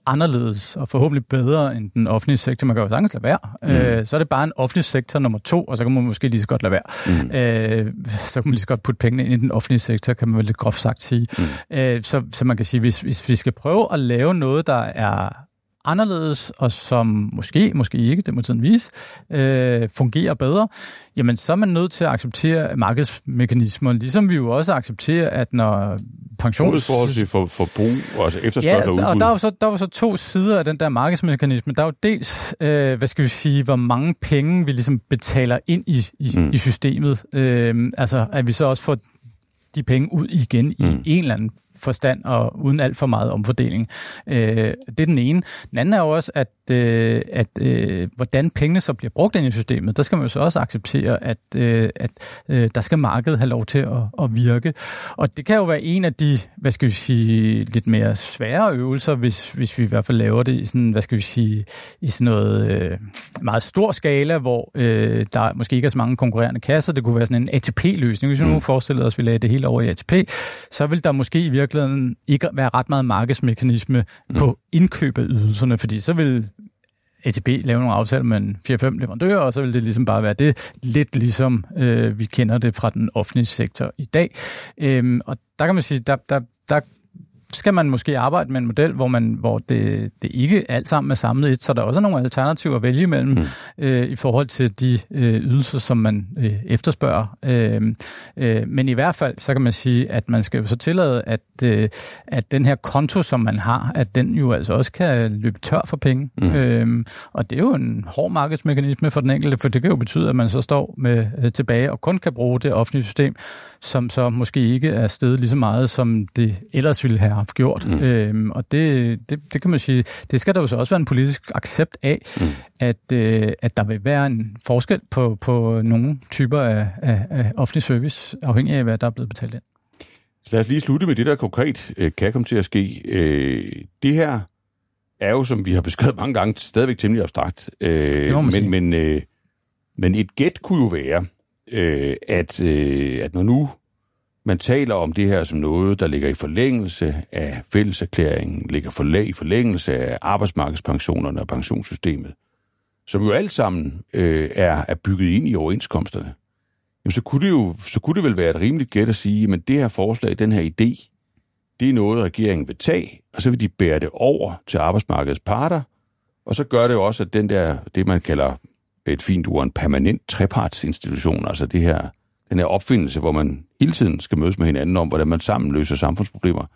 anderledes og forhåbentlig bedre end den offentlige sektor. Man kan jo sagtens lade være. Mm. Øh, så er det bare en offentlig sektor nummer to, og så kan man måske lige så godt lade være. Mm. Øh, så kan man lige så godt putte pengene ind i den offentlige sektor, kan man vel lidt groft sagt sige. Mm. Øh, så, så man kan sige, hvis, hvis vi skal prøve at lave noget, der er anderledes, og som måske, måske ikke, det må tiden vise, øh, fungerer bedre, jamen så er man nødt til at acceptere markedsmekanismer, ligesom vi jo også accepterer, at når pensions... forhold til for, forbrug, altså efterspørgsel ja, og, og der var, så, der var så to sider af den der markedsmekanisme. Der er jo dels, øh, hvad skal vi sige, hvor mange penge vi ligesom betaler ind i, i, mm. i systemet. Øh, altså, at vi så også får de penge ud igen i mm. en eller anden forstand og uden alt for meget omfordeling. Øh, det er den ene. Den anden er jo også, at, øh, at øh, hvordan pengene så bliver brugt ind i systemet, der skal man jo så også acceptere, at, øh, at øh, der skal markedet have lov til at, at virke. Og det kan jo være en af de, hvad skal vi sige, lidt mere svære øvelser, hvis, hvis vi i hvert fald laver det i sådan, hvad skal vi sige, i sådan noget øh, meget stor skala, hvor øh, der måske ikke er så mange konkurrerende kasser. Det kunne være sådan en ATP-løsning. Hvis vi nu mm. forestillede os, at vi lagde det hele over i ATP, så vil der måske i virkeligheden ikke være ret meget markedsmekanisme mm. på indkøb af ydelserne, fordi så vil ATP lave nogle aftaler med en 4-5 leverandører, og så vil det ligesom bare være det, lidt ligesom øh, vi kender det fra den offentlige sektor i dag. Øhm, og der kan man sige, der, der, der skal man måske arbejde med en model, hvor, man, hvor det, det ikke alt sammen er samlet et, så der er også nogle alternativer at vælge imellem mm. øh, i forhold til de øh, ydelser, som man øh, efterspørger. Øh, øh, men i hvert fald, så kan man sige, at man skal jo så tillade, at, øh, at den her konto, som man har, at den jo altså også kan løbe tør for penge. Mm. Øh, og det er jo en hård markedsmekanisme for den enkelte, for det kan jo betyde, at man så står med øh, tilbage og kun kan bruge det offentlige system, som så måske ikke er stedet lige så meget, som det ellers ville have haft gjort. Mm. Øhm, og det, det, det kan man sige, det skal der jo så også være en politisk accept af, mm. at, øh, at der vil være en forskel på, på nogle typer af, af, af offentlig service, afhængig af, hvad der er blevet betalt ind. Så lad os lige slutte med det, der konkret øh, kan komme til at ske. Øh, det her er jo, som vi har beskrevet mange gange, stadigvæk temmelig abstrakt. Øh, men, men, øh, men et gæt kunne jo være, øh, at, øh, at når nu man taler om det her som noget, der ligger i forlængelse af fælleserklæringen, ligger for, i forlængelse af arbejdsmarkedspensionerne og pensionssystemet, som jo alt sammen øh, er, er bygget ind i overenskomsterne, jamen så kunne det jo så kunne det vel være et rimeligt gæt at sige, at det her forslag, den her idé, det er noget, regeringen vil tage, og så vil de bære det over til arbejdsmarkedets parter, og så gør det jo også, at den der, det man kalder et fint ord, en permanent trepartsinstitution, altså det her, den her opfindelse, hvor man hele tiden skal mødes med hinanden om, hvordan man sammen løser samfundsproblemer,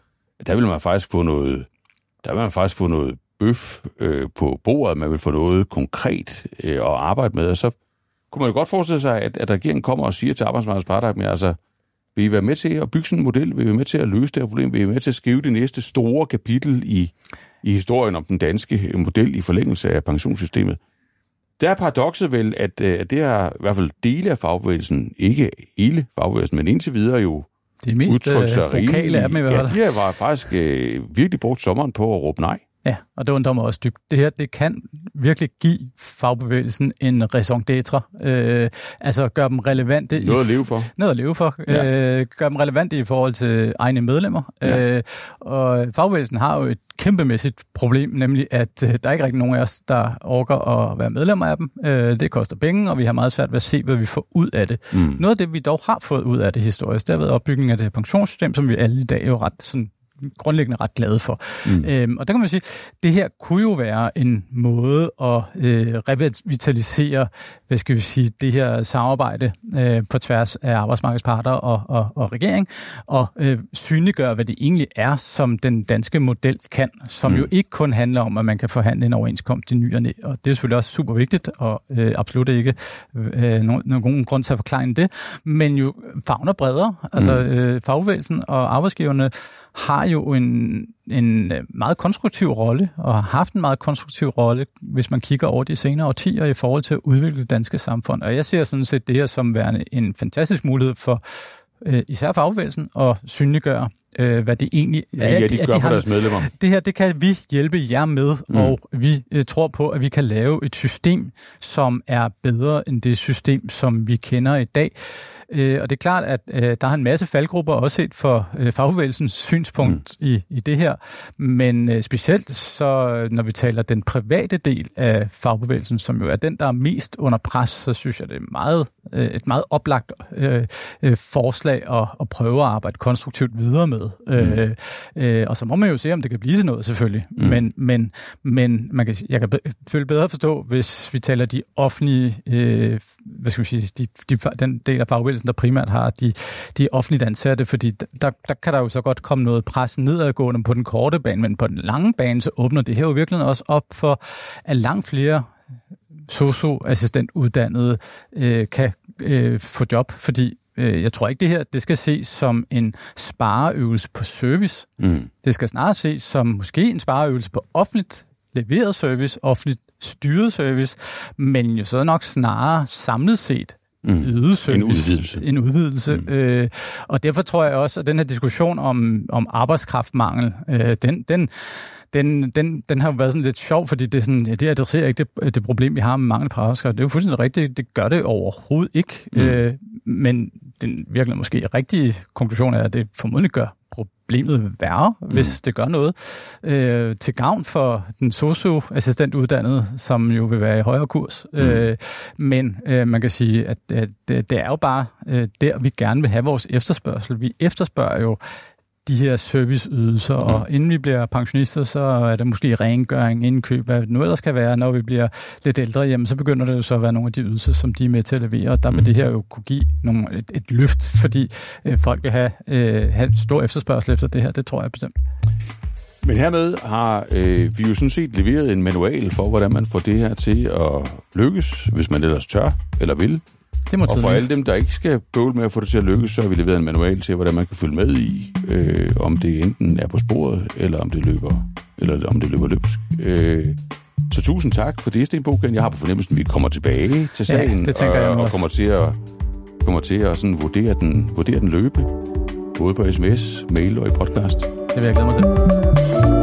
der vil man faktisk få noget, der vil man faktisk få noget bøf øh, på bordet, man vil få noget konkret øh, at arbejde med, og så kunne man jo godt forestille sig, at, at regeringen kommer og siger til arbejdsmarkedets parter, at altså, vil I være med til at bygge sådan en model? Vil I være med til at løse det her problem? Vil I være med til at skrive det næste store kapitel i, i historien om den danske model i forlængelse af pensionssystemet? Der er paradokset vel, at, øh, at det er i hvert fald dele af fagbevægelsen, ikke hele fagbevægelsen, men indtil videre jo det mest sig rimelig. af dem i hvert fald. Ja, de var faktisk øh, virkelig brugt sommeren på at råbe nej. Ja, og det undrer mig også dybt. Det her, det kan virkelig give fagbevægelsen en raison d'être. Øh, altså gøre dem relevante. Noget at leve for. Noget at leve for. Ja. Øh, gøre dem relevante i forhold til egne medlemmer. Ja. Øh, og fagbevægelsen har jo et kæmpemæssigt problem, nemlig at øh, der er ikke rigtig nogen af os, der orker at være medlemmer af dem. Øh, det koster penge, og vi har meget svært ved at se, hvad vi får ud af det. Mm. Noget af det, vi dog har fået ud af det historisk, det har været opbygningen af det pensionssystem, som vi alle i dag er jo ret sådan grundlæggende ret glade for. Mm. Øhm, og der kan man sige, det her kunne jo være en måde at øh, revitalisere, hvad skal vi sige, det her samarbejde øh, på tværs af arbejdsmarkedsparter og, og, og regering, og øh, synliggøre, hvad det egentlig er, som den danske model kan, som mm. jo ikke kun handler om, at man kan forhandle en overenskomst i ny og næ. Og det er selvfølgelig også super vigtigt, og øh, absolut ikke øh, nogen, nogen grund til at forklare det, men jo fagner bredere, altså mm. øh, fagbevægelsen og arbejdsgiverne har jo en, en øh, meget konstruktiv rolle, og har haft en meget konstruktiv rolle, hvis man kigger over de senere årtier i forhold til at udvikle det danske samfund. Og jeg ser sådan set det her som værende en fantastisk mulighed for øh, især fagbevægelsen at synliggøre, øh, hvad det egentlig er. Ja, de, de gør de for deres medlemmer. Det her, det kan vi hjælpe jer med, mm. og vi øh, tror på, at vi kan lave et system, som er bedre end det system, som vi kender i dag. Øh, og det er klart, at øh, der er en masse faldgrupper også set for øh, fagbevægelsens synspunkt mm. i, i det her. Men øh, specielt så, når vi taler den private del af fagbevægelsen, som jo er den, der er mest under pres, så synes jeg, det er meget, øh, et meget oplagt øh, øh, forslag at, at prøve at arbejde konstruktivt videre med. Mm. Øh, øh, og så må man jo se, om det kan blive til noget selvfølgelig. Mm. Men, men, men man kan, jeg kan føle bedre forstå, hvis vi taler de offentlige, øh, hvad skal vi sige, de, de, den del af fagbevægelsen, der primært har de, de offentligt ansatte, fordi der, der kan der jo så godt komme noget pres nedadgående på den korte bane, men på den lange bane, så åbner det her jo virkelig også op for, at langt flere socio-assistentuddannede øh, kan øh, få job, fordi øh, jeg tror ikke, det her det skal ses som en spareøvelse på service. Mm. Det skal snarere ses som måske en spareøvelse på offentligt leveret service, offentligt styret service, men jo så nok snarere samlet set mm. service. En udvidelse. En udvidelse. Mm. Øh, og derfor tror jeg også, at den her diskussion om, om arbejdskraftmangel, øh, den, den, den, den, den har jo været sådan lidt sjov, fordi det, er sådan, ja, det adresserer ikke det, det problem, vi har med mangel på arbejdskraft. Det er jo fuldstændig rigtigt, det gør det overhovedet ikke. Mm. Øh, men den virkelig måske rigtige konklusion er, at det formodentlig gør problemet værre, mm. hvis det gør noget. Øh, til gavn for den socioassistentuddannede, som jo vil være i højere kurs. Mm. Øh, men øh, man kan sige, at, at det, det er jo bare øh, der, vi gerne vil have vores efterspørgsel. Vi efterspørger jo de her serviceydelser, mm. og inden vi bliver pensionister, så er det måske rengøring, indkøb, hvad det nu ellers kan være. Når vi bliver lidt ældre, jamen, så begynder det jo så at være nogle af de ydelser, som de er med til at levere, og der vil mm. det her jo kunne give nogle, et, et løft, fordi øh, folk vil have, øh, have stor efterspørgsel efter det her, det tror jeg bestemt. Men hermed har øh, vi jo sådan set leveret en manual for, hvordan man får det her til at lykkes, hvis man ellers tør eller vil. Det må og for alle dem, der ikke skal bøvle med at få det til at lykkes, så har vi leveret en manual til, hvordan man kan følge med i, øh, om det enten er på sporet, eller om det løber, eller om det løber løbsk. Øh, så tusind tak for det, Sten Bogen. Jeg har på fornemmelsen, at vi kommer tilbage til sagen, ja, det og, jeg og kommer til at, kommer til at sådan vurdere, den, vurdere den løbe, både på sms, mail og i podcast. Det vil jeg glæde mig til.